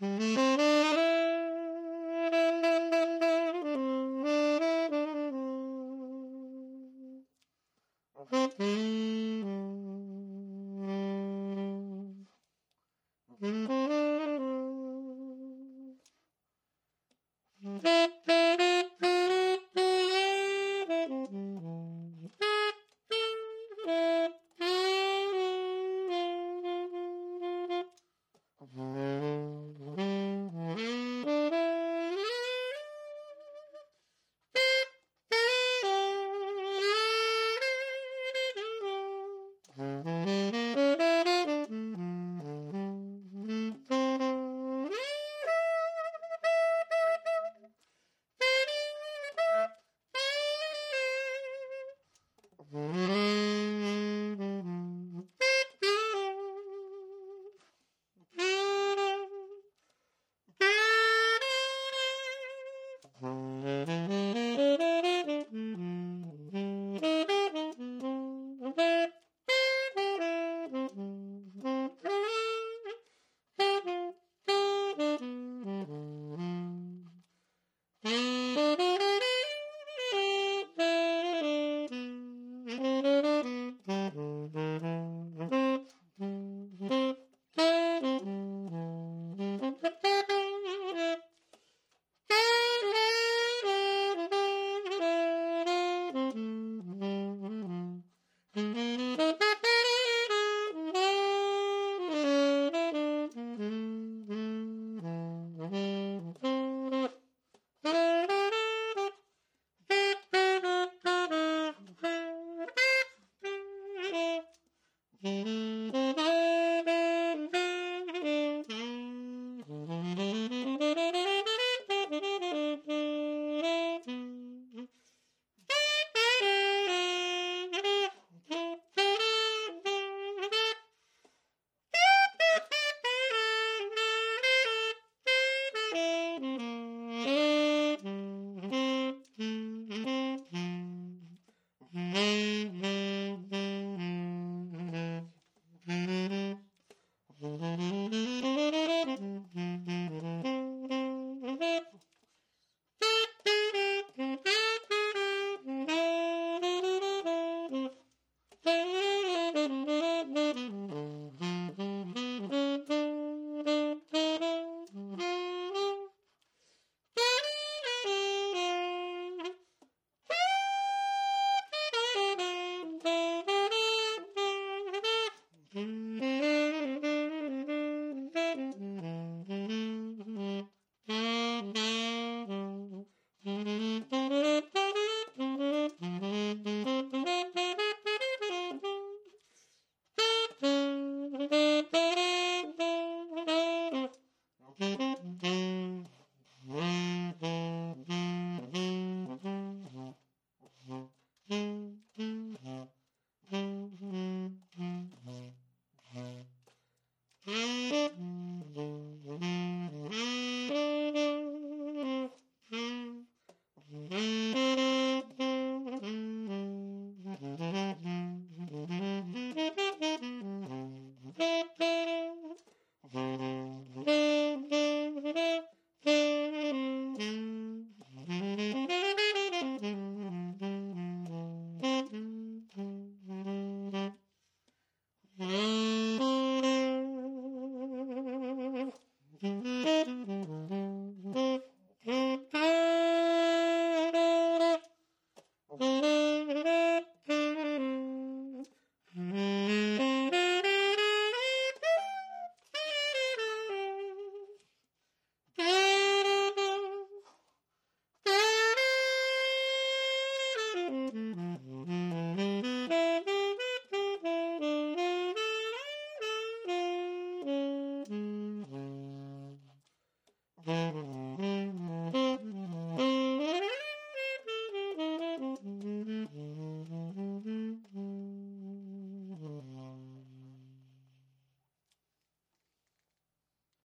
Música Mm.